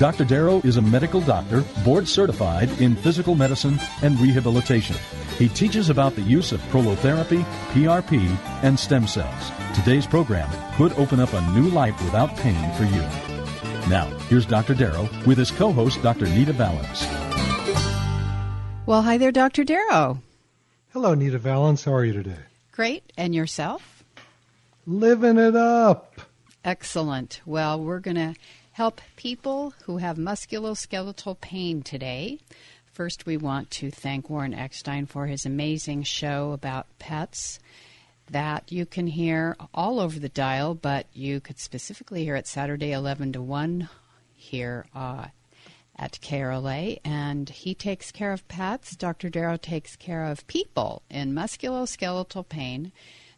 Dr. Darrow is a medical doctor, board certified in physical medicine and rehabilitation. He teaches about the use of prolotherapy, PRP, and stem cells. Today's program could open up a new life without pain for you. Now, here's Dr. Darrow with his co host, Dr. Nita Vallens. Well, hi there, Dr. Darrow. Hello, Nita Vallens. How are you today? Great. And yourself? Living it up. Excellent. Well, we're going to help people who have musculoskeletal pain today. First, we want to thank Warren Eckstein for his amazing show about pets that you can hear all over the dial, but you could specifically hear it Saturday 11 to 1 here uh, at KRLA. And he takes care of pets. Dr. Darrow takes care of people in musculoskeletal pain.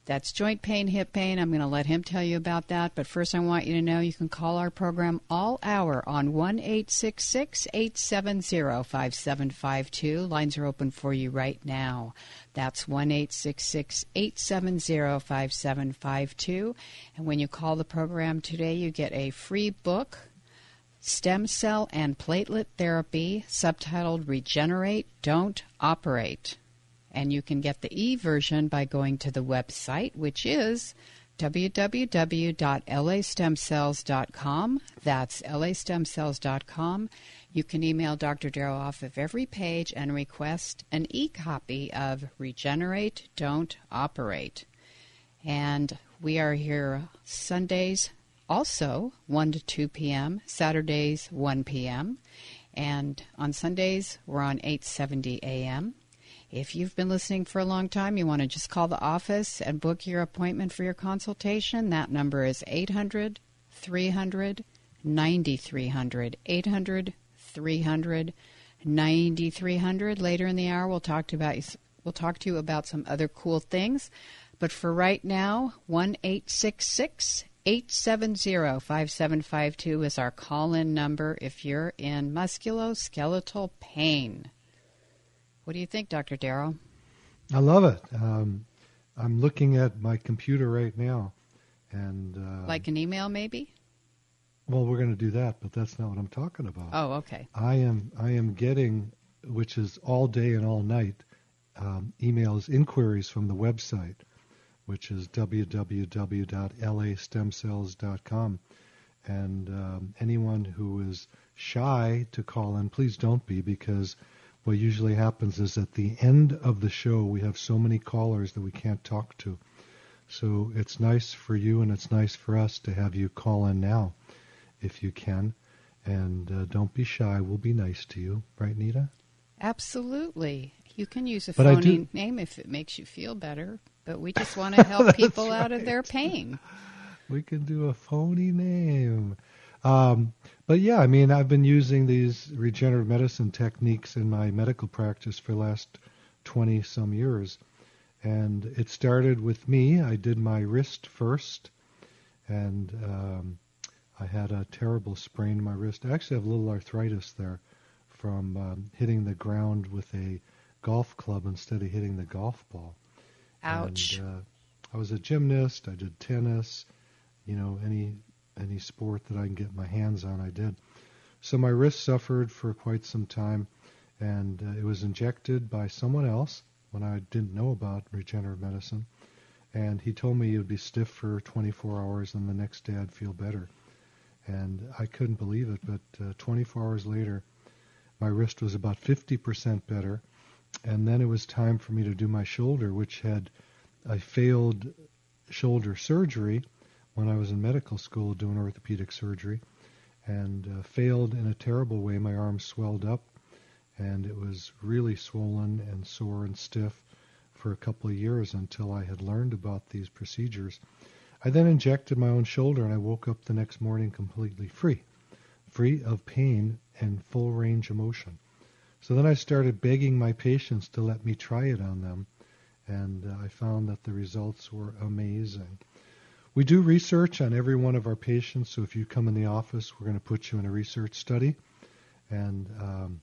That's joint pain, hip pain. I'm going to let him tell you about that. But first, I want you to know you can call our program all hour on 1 870 5752. Lines are open for you right now. That's 1 870 5752. And when you call the program today, you get a free book Stem Cell and Platelet Therapy, subtitled Regenerate, Don't Operate. And you can get the e version by going to the website, which is www.lastemcells.com. That's lastemcells.com. You can email Dr. Darrow off of every page and request an e copy of Regenerate, Don't Operate. And we are here Sundays also 1 to 2 p.m., Saturdays 1 p.m., and on Sundays we're on 870 a.m. If you've been listening for a long time, you want to just call the office and book your appointment for your consultation. That number is 800 300 9300. 800 300 9300. Later in the hour, we'll talk to about we'll talk to you about some other cool things. But for right now, one eight six six 870 5752 is our call in number if you're in musculoskeletal pain. What do you think, Dr. Darrow? I love it. Um, I'm looking at my computer right now, and uh, like an email, maybe. Well, we're going to do that, but that's not what I'm talking about. Oh, okay. I am I am getting, which is all day and all night, um, emails inquiries from the website, which is www.lastemcells.com, and um, anyone who is shy to call in, please don't be because what usually happens is at the end of the show we have so many callers that we can't talk to. So it's nice for you and it's nice for us to have you call in now if you can. And uh, don't be shy. We'll be nice to you. Right, Nita? Absolutely. You can use a But phony name if it makes you feel better, but we just want to help people out of their pain. We can do a phony name. Um, but yeah, I mean, I've been using these regenerative medicine techniques in my medical practice for the last 20 some years. And it started with me. I did my wrist first, and um, I had a terrible sprain in my wrist. I actually have a little arthritis there from um, hitting the ground with a golf club instead of hitting the golf ball. Ouch. And, uh, I was a gymnast. I did tennis. You know, any any sport that I can get my hands on, I did. So my wrist suffered for quite some time, and uh, it was injected by someone else when I didn't know about regenerative medicine. And he told me it would be stiff for 24 hours, and the next day I'd feel better. And I couldn't believe it, but uh, 24 hours later, my wrist was about 50% better. And then it was time for me to do my shoulder, which had a failed shoulder surgery when I was in medical school doing orthopedic surgery and uh, failed in a terrible way. My arm swelled up and it was really swollen and sore and stiff for a couple of years until I had learned about these procedures. I then injected my own shoulder and I woke up the next morning completely free, free of pain and full range of motion. So then I started begging my patients to let me try it on them, and uh, I found that the results were amazing. We do research on every one of our patients, so if you come in the office, we're going to put you in a research study, and um,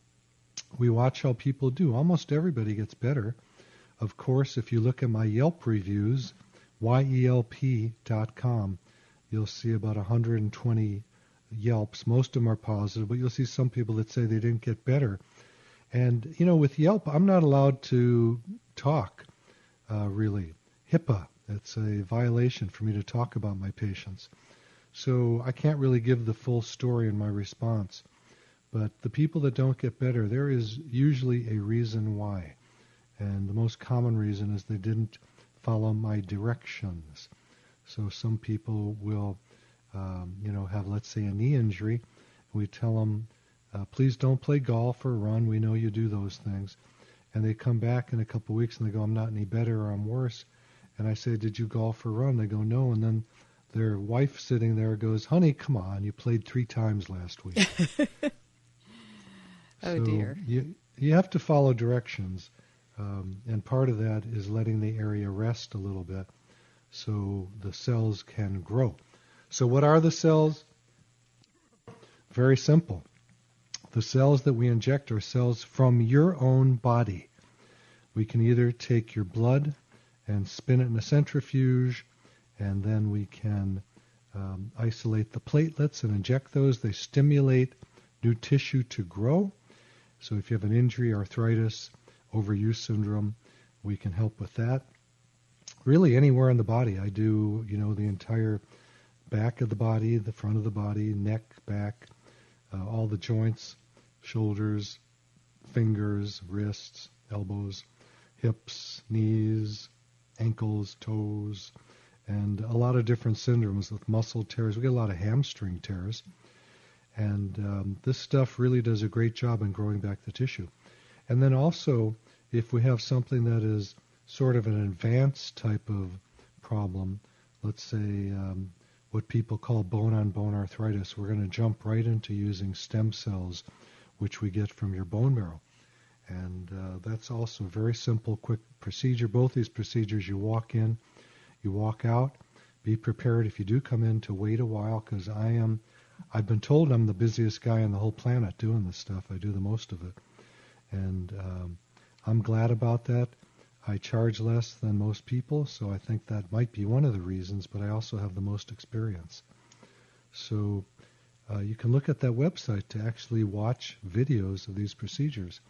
we watch how people do. Almost everybody gets better. Of course, if you look at my Yelp reviews, yelp.com, you'll see about 120 Yelps. Most of them are positive, but you'll see some people that say they didn't get better. And, you know, with Yelp, I'm not allowed to talk, uh, really. HIPAA, it's a violation for me to talk about my patients. So I can't really give the full story in my response. But the people that don't get better, there is usually a reason why. And the most common reason is they didn't follow my directions. So some people will, um, you know, have, let's say, a knee injury. We tell them, uh, please don't play golf or run. We know you do those things. And they come back in a couple of weeks and they go, I'm not any better or I'm worse. And I say, Did you golf or run? They go, No. And then their wife sitting there goes, Honey, come on, you played three times last week. oh so dear. You, you have to follow directions. Um, and part of that is letting the area rest a little bit so the cells can grow. So, what are the cells? Very simple. The cells that we inject are cells from your own body. We can either take your blood and spin it in a centrifuge, and then we can um, isolate the platelets and inject those. They stimulate new tissue to grow. So if you have an injury, arthritis, overuse syndrome, we can help with that. Really, anywhere in the body. I do, you know, the entire back of the body, the front of the body, neck, back, uh, all the joints, shoulders, fingers, wrists, elbows, hips, knees, ankles, toes, and a lot of different syndromes with muscle tears. We get a lot of hamstring tears. And um, this stuff really does a great job in growing back the tissue. And then also, if we have something that is sort of an advanced type of problem, let's say um, what people call bone on bone arthritis, we're going to jump right into using stem cells, which we get from your bone marrow. And uh, that's also a very simple, quick procedure. Both these procedures, you walk in, you walk out. Be prepared if you do come in to wait a while because I am, I've been told I'm the busiest guy on the whole planet doing this stuff. I do the most of it. And um, I'm glad about that. I charge less than most people, so I think that might be one of the reasons, but I also have the most experience. So uh, you can look at that website to actually watch videos of these procedures.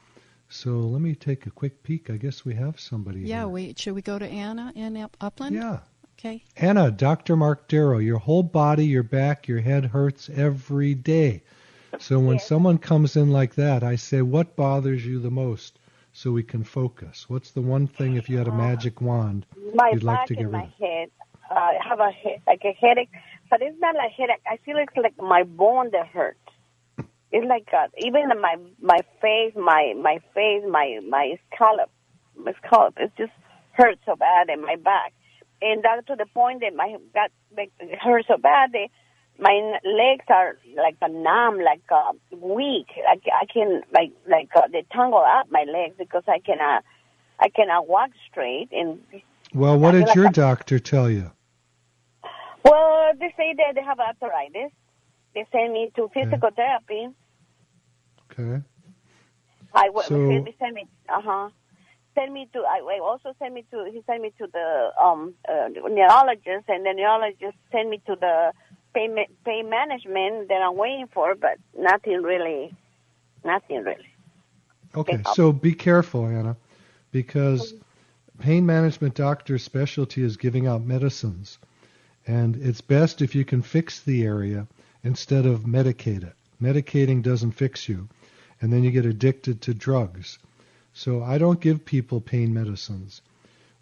So let me take a quick peek. I guess we have somebody. Yeah, here. we should we go to Anna in Upland? Yeah. Okay. Anna, Dr. Marc Darrow, your whole body, your back, your head hurts every day. So when someone comes in like that, I say, what bothers you the most so we can focus? What's the one thing, if you had a magic wand, my you'd like to get and rid my of? head. Uh, I have a he- like a headache, but it's not a headache. I feel it's like my bone that hurts. It's like uh, even my my face, my my face, my my scalp, my scalp. It just hurts so bad in my back, and that to the point that my like, hurts so bad. That my legs are like a numb, like uh, weak. Like I can like like uh, they tangle up my legs because I cannot I cannot walk straight and Well, what did like your I'm- doctor tell you? Well, they say that they have arthritis. They send me to physical therapy. Okay. I So- me. Uh huh. Send me to. I I also send me to. He sent me to the um uh, neurologist, and the neurologist sent me to the pain pain management that I'm waiting for, but nothing really. Nothing really. Okay, Okay. so be careful, Anna, because pain management doctor's specialty is giving out medicines. And it's best if you can fix the area instead of medicate it. Medicating doesn't fix you. And then you get addicted to drugs. So I don't give people pain medicines.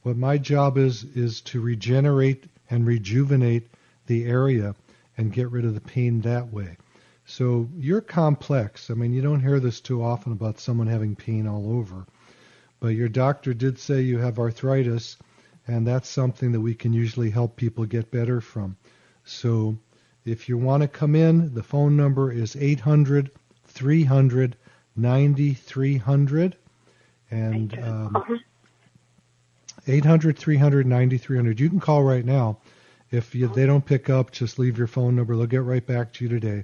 What my job is, is to regenerate and rejuvenate the area and get rid of the pain that way. So you're complex. I mean, you don't hear this too often about someone having pain all over. But your doctor did say you have arthritis, and that's something that we can usually help people get better from. So if you want to come in, the phone number is 800 300 9300. And um, 800 300 9300. You can call right now. If you, they don't pick up, just leave your phone number. They'll get right back to you today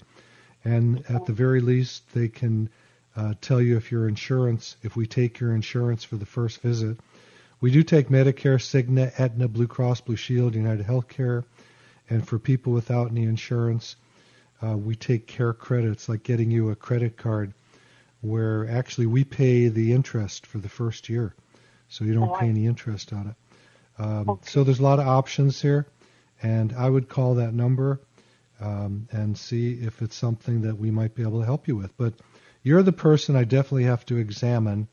and at the very least, they can uh, tell you if your insurance, if we take your insurance for the first visit. We do take Medicare, Cigna, Aetna, Blue Cross, Blue Shield, United Healthcare, and for people without any insurance, uh, we take care credits, like getting you a credit card, where actually we pay the interest for the first year, so you don't oh, pay any interest on it. Um, okay. So there's a lot of options here, and I would call that number um, and see if it's something that we might be able to help you with. But you're the person I definitely have to examine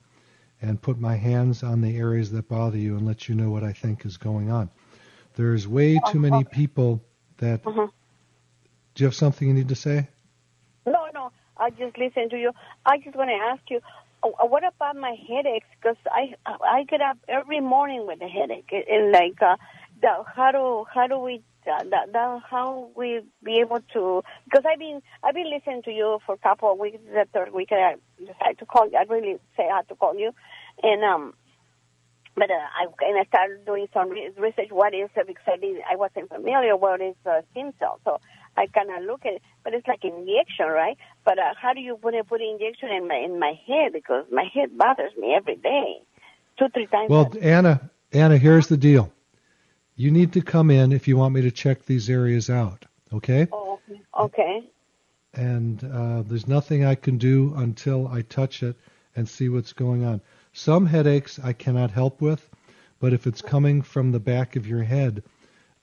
and put my hands on the areas that bother you and let you know what I think is going on. There's way too many people that. Uh-huh. Do you have something you need to say? No, no. I just listen to you. I just want to ask you, uh, what about my headaches? Because I I get up every morning with a headache, and like, uh, the, how do how do we that, that, how we be able to because I've been I've been listening to you for a couple of weeks. The third week I decided to call you. I really say I had to call you, and um, but uh, I and I started doing some research. What is uh, because I did I wasn't familiar what is uh, stem cell, so I of look at it. But it's like injection, right? But uh, how do you put a put injection in my in my head because my head bothers me every day, two three times. Well, Anna, Anna, here's the deal you need to come in if you want me to check these areas out. Okay? Oh, okay. And uh, there's nothing I can do until I touch it and see what's going on. Some headaches I cannot help with, but if it's coming from the back of your head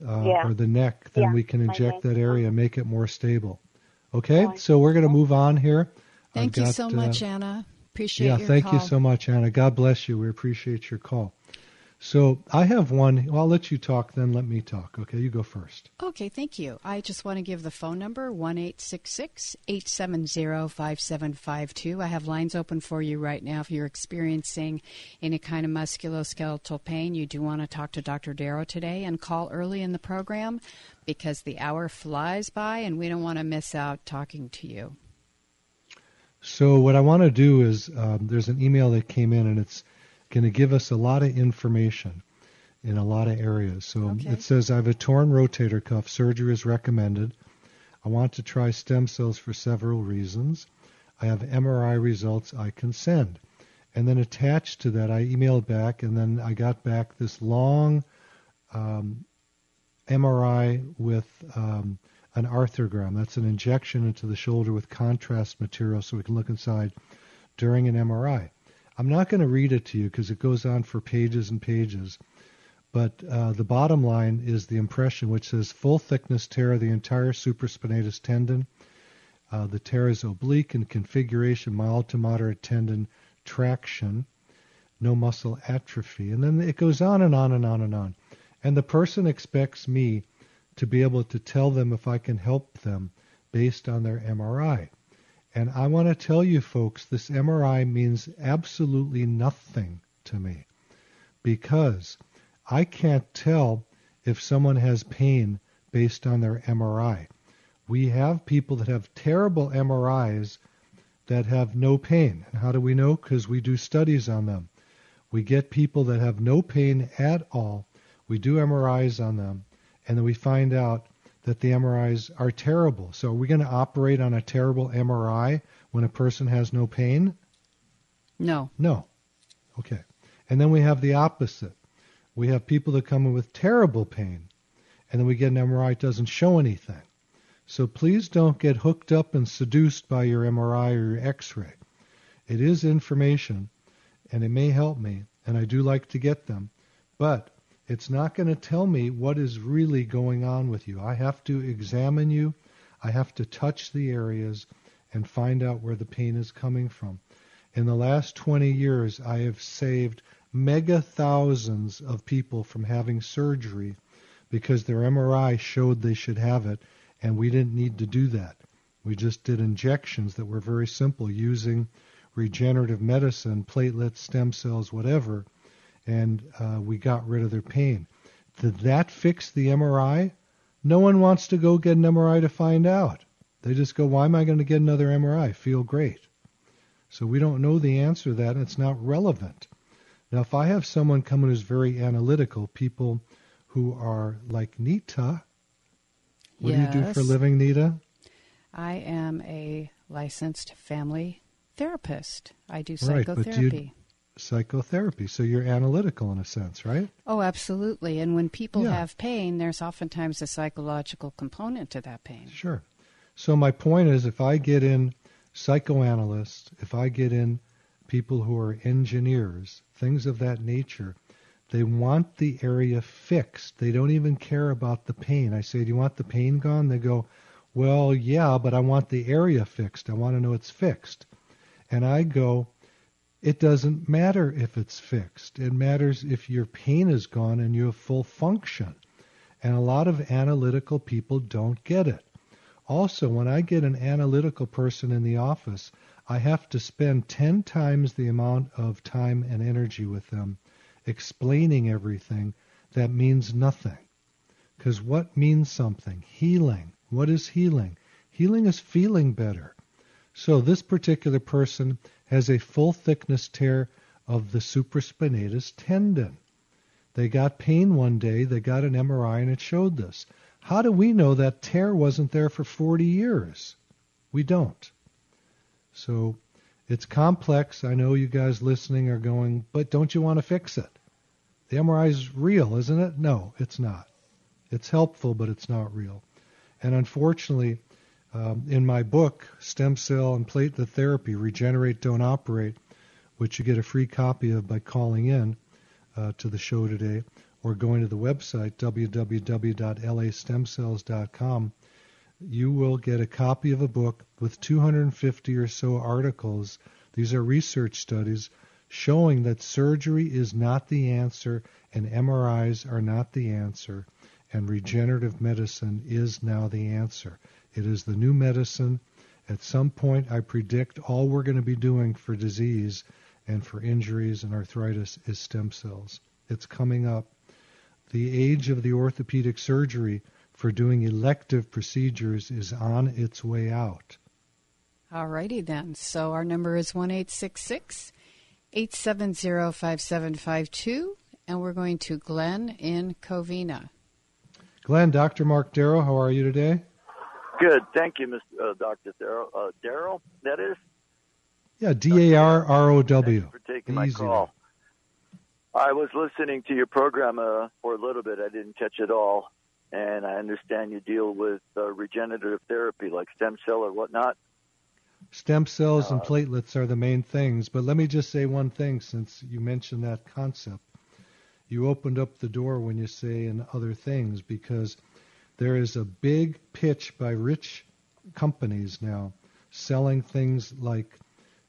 uh, yeah. or the neck, then yeah, we can inject that area, make it more stable. Okay? So we're going to move on here. Thank got, you so much, uh, Anna. Appreciate it. yeah, your thank call. you so much, Anna. God bless you. We appreciate your call. So I have one. Well, I'll let you talk, then let me talk. Okay, you go first. Okay, thank you. I just want to give the phone number one eight six six eight seven zero five seven five two. I have lines open for you right now. If you're experiencing any kind of musculoskeletal pain, you do want to talk to Dr. Darrow today and call early in the program because the hour flies by and we don't want to miss out talking to you. So what I want to do is um, there's an email that came in and it's going to give us a lot of information in a lot of areas. So okay. it says, I have a torn rotator cuff. Surgery is recommended. I want to try stem cells for several reasons. I have MRI results I can send. And then attached to that, I emailed back, and then I got back this long um, MRI with um, an arthrogram. That's an injection into the shoulder with contrast material so we can look inside during an MRI. I'm not going to read it to you because it goes on for pages and pages. But uh, the bottom line is the impression, which says full thickness tear of the entire supraspinatus tendon. Uh, the tear is oblique in configuration, mild to moderate tendon traction, no muscle atrophy. And then it goes on and on and on and on. And the person expects me to be able to tell them if I can help them based on their MRI. And I want to tell you folks, this MRI means absolutely nothing to me because I can't tell if someone has pain based on their MRI. We have people that have terrible MRIs that have no pain. And how do we know? Because we do studies on them. We get people that have no pain at all. We do MRIs on them, and then we find out that the MRIs are terrible. So are we going to operate on a terrible MRI when a person has no pain? No. No. Okay. And then we have the opposite. We have people that come in with terrible pain, and then we get an MRI that doesn't show anything. So please don't get hooked up and seduced by your MRI or your X-ray. It is information, and it may help me, and I do like to get them, but it's not going to tell me what is really going on with you. I have to examine you. I have to touch the areas and find out where the pain is coming from. In the last 20 years, I have saved mega thousands of people from having surgery because their MRI showed they should have it, and we didn't need to do that. We just did injections that were very simple using regenerative medicine, platelets, stem cells, whatever, and uh, we got rid of their pain. Did that fix the MRI? No one wants to go get an MRI to find out. They just go, why am I going to get another MRI? Feel great. So we don't know the answer to that, and it's not relevant. Now, if I have someone coming who's very analytical, people who are like Nita, what yes. do you do for a living, Nita? I am a licensed family therapist. I do psychotherapy. Right, psychotherapy. So you're analytical in a sense, right? Oh, absolutely. And when people Yeah. have pain, there's oftentimes a psychological component to that pain. Sure. So my point is if I get in psychoanalysts, if I get in people who are engineers, things of that nature, they want the area fixed. They don't even care about the pain. I say, Do you want the pain gone? They go, Well, yeah, but I want the area fixed. I want to know it's fixed. And I go, It doesn't matter if it's fixed. It matters if your pain is gone and you have full function. And a lot of analytical people don't get it. Also, when I get an analytical person in the office, I have to spend 10 times the amount of time and energy with them explaining everything that means nothing. Because what means something? Healing. What is healing? Healing is feeling better. So this particular person has a full thickness tear of the supraspinatus tendon. They got pain one day, they got an MRI, and it showed this. How do we know that tear wasn't there for 40 years? We don't. So it's complex. I know you guys listening are going, but don't you want to fix it? The MRI is real, isn't it? No, it's not. It's helpful, but it's not real. And unfortunately, um, in my book, Stem Cell and Platelet Therapy Regenerate, Don't Operate, which you get a free copy of by calling in uh, to the show today or going to the website, www.lastemcells.com, you will get a copy of a book with 250 or so articles. These are research studies showing that surgery is not the answer and MRIs are not the answer, and regenerative medicine is now the answer. It is the new medicine. At some point, I predict all we're going to be doing for disease and for injuries and arthritis is stem cells. It's coming up. The age of the orthopedic surgery for doing elective procedures is on its way out. All righty then. So our number is 1 870 5752, and we're going to Glenn in Covina. Glenn, Dr. Marc Darrow, how are you today? Good, thank you, Mr. Uh, Dr. Darrow. Uh, Darrow, that is. Yeah, D A R R O W. For taking my call. I was listening to your program uh, for a little bit. I didn't catch it all, and I understand you deal with uh, regenerative therapy like stem cell or whatnot. Stem cells and Uh, platelets are the main things, but let me just say one thing since you mentioned that concept. You opened up the door when you say and other things because there is a big pitch by rich companies now selling things like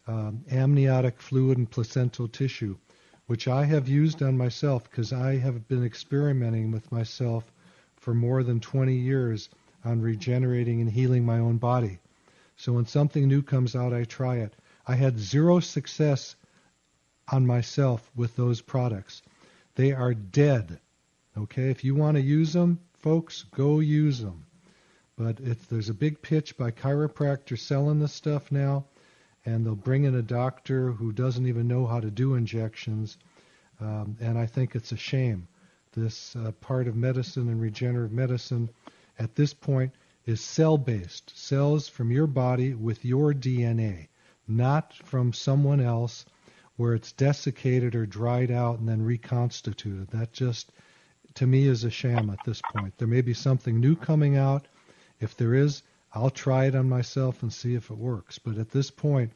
um, amniotic fluid and placental tissue, which I have used on myself because I have been experimenting with myself for more than 20 years on regenerating and healing my own body. So when something new comes out, I try it. I had zero success on myself with those products. They are dead. Okay, if you want to use them, folks, go use them. But there's a big pitch by chiropractors selling this stuff now, and they'll bring in a doctor who doesn't even know how to do injections, um, and I think it's a shame. This uh, part of medicine and regenerative medicine at this point is cell based. Cells from your body with your DNA, not from someone else where it's desiccated or dried out and then reconstituted. That just, to me, is a sham at this point. There may be something new coming out. If there is, I'll try it on myself and see if it works. But at this point,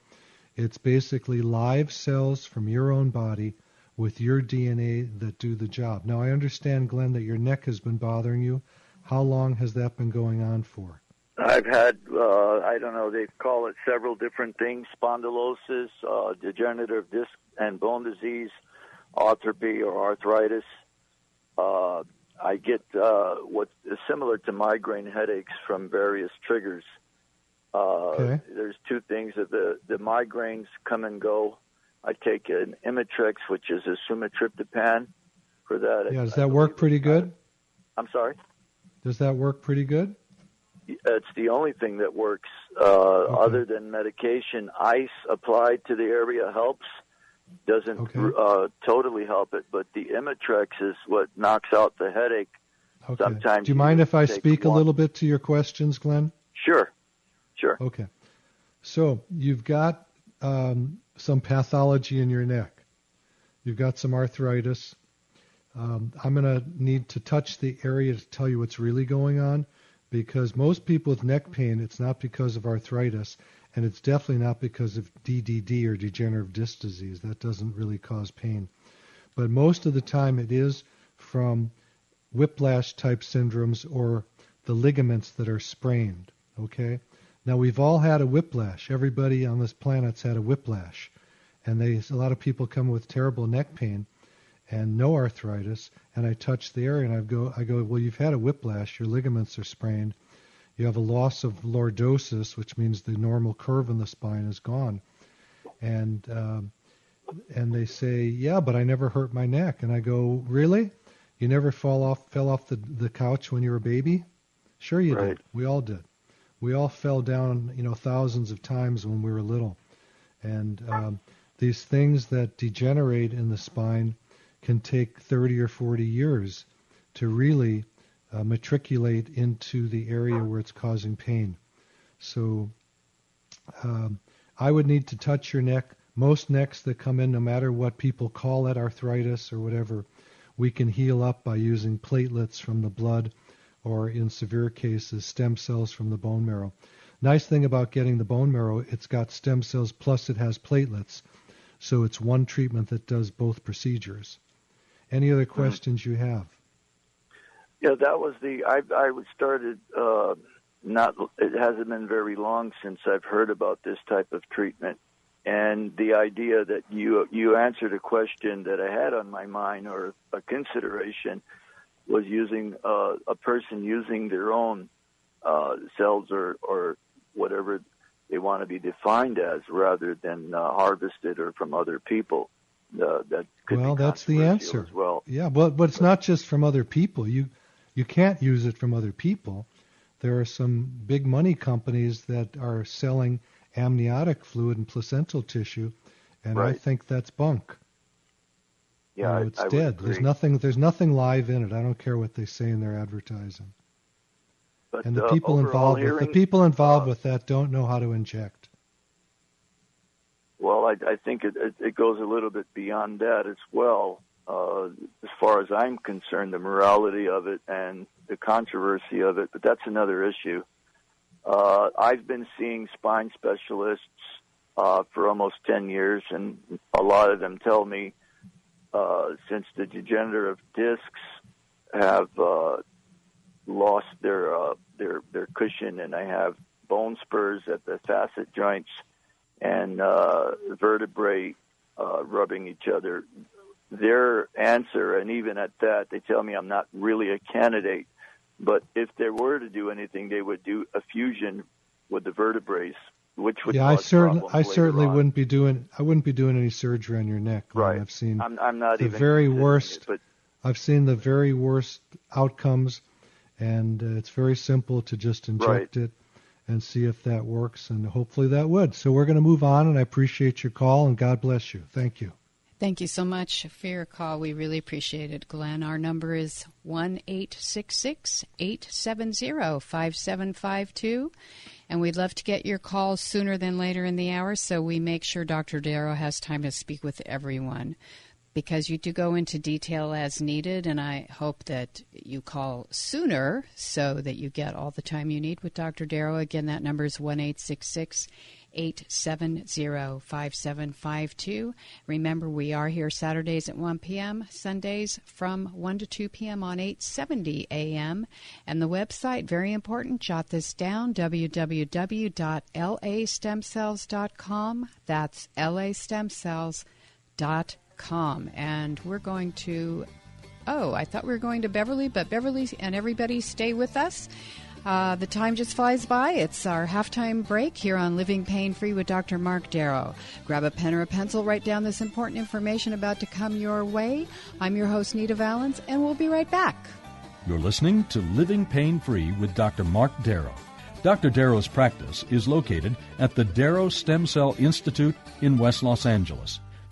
it's basically live cells from your own body with your DNA that do the job. Now, I understand, Glenn, that your neck has been bothering you. How long has that been going on for? I've had, uh, I don't know, they call it several different things spondylosis, uh, degenerative disc and bone disease, arthropy or arthritis. Uh, I get uh, what is similar to migraine headaches from various triggers. Uh, Okay. There's two things that the the migraines come and go. I take an Imitrex, which is a sumatriptan, for that. Yeah, does I that work believe pretty good? I'm sorry. Does that work pretty good? It's the only thing that works uh, other than medication. Ice applied to the area helps. Doesn't Okay. uh, totally help it, but the Imitrex is what knocks out the headache. Okay. Sometimes Do you mind if I speak a little bit to your questions, Glenn? Sure, sure. Okay. So you've got um, some pathology in your neck. You've got some arthritis. Um, I'm going to need to touch the area to tell you what's really going on because most people with neck pain, it's not because of arthritis, and it's definitely not because of DDD or degenerative disc disease. That doesn't really cause pain. But most of the time, it is from whiplash type syndromes or the ligaments that are sprained. Okay? Now, we've all had a whiplash. Everybody on this planet's had a whiplash. And they, a lot of people come with terrible neck pain and no arthritis, and I touch the area and I go, I go, well, you've had a whiplash, your ligaments are sprained, you have a loss of lordosis, which means the normal curve in the spine is gone, and um, and they say, yeah, but I never hurt my neck, and I go, really? You never fall off, fell off the the couch when you were a baby? Sure, you Right. did. We all did. We all fell down, you know, thousands of times when we were little, and um, these things that degenerate in the spine can take 30 or 40 years to really uh, matriculate into the area where it's causing pain. So um, I would need to touch your neck. Most necks that come in, no matter what people call it, arthritis or whatever, we can heal up by using platelets from the blood or in severe cases, stem cells from the bone marrow. Nice thing about getting the bone marrow, it's got stem cells plus it has platelets. So it's one treatment that does both procedures. Any other questions you have? Yeah, that was the I I started uh not it hasn't been very long since I've heard about this type of treatment and the idea that you you answered a question that I had on my mind or a consideration was using uh, a person using their own uh, cells or or whatever they want to be defined as rather than uh, harvested or from other people. Uh, that could well, be that's the answer. well. Yeah, but but it's not just from other people. You you can't use it from other people. There are some big money companies that are selling amniotic fluid and placental tissue, and I think that's bunk. Yeah, I- it's I would dead. There's nothing. There's nothing live in it. I don't care what they say in their advertising. But, And the uh, people involved with the people involved uh, with that don't know how to inject. Well, I, I think it, it, it goes a little bit beyond that as well. Uh, as far as I'm concerned, the morality of it and the controversy of it, but that's another issue. Uh, I've been seeing spine specialists uh, for almost 10 years, and a lot of them tell me uh, since the degenerative discs have uh, lost their uh, their their cushion, and I have bone spurs at the facet joints and uh, vertebrae uh, rubbing each other. Their answer, and even at that, they tell me I'm not really a candidate. But if they were to do anything, they would do a fusion with the vertebrae, which would yeah, I problems I certainly on. wouldn't be doing I wouldn't be doing any surgery on your neck. Right. I've seen I'm, I'm not the very worst. it, but I've seen the very worst outcomes, and uh, it's very simple to just inject it and see if that works, and hopefully that would. So we're going to move on, and I appreciate your call, and God bless you. Thank you. Thank you so much for your call. We really appreciate it, Glenn. Our number is 1 870 5752. And we'd love to get your calls sooner than later in the hour so we make sure Dr. Darrow has time to speak with everyone. Because you do go into detail as needed, and I hope that you call sooner so that you get all the time you need with Dr. Darrow. Again, that number is 1 870-5752. Remember, we are here Saturdays at 1 p.m., Sundays from 1 to 2 p.m. on 870 a.m. And the website, very important, jot this down, www.lastemcells.com. That's lastemcells.com. And we're going to oh, I thought we were going to Beverly, but Beverly and everybody stay with us. Uh, the time just flies by. It's our halftime break here on Living Pain Free with Dr. Marc Darrow. Grab a pen or a pencil, write down this important information about to come your way. I'm your host, Nita Vallens, and we'll be right back. You're listening to Living Pain Free with Dr. Marc Darrow. Dr. Darrow's practice is located at the Darrow Stem Cell Institute in West Los Angeles.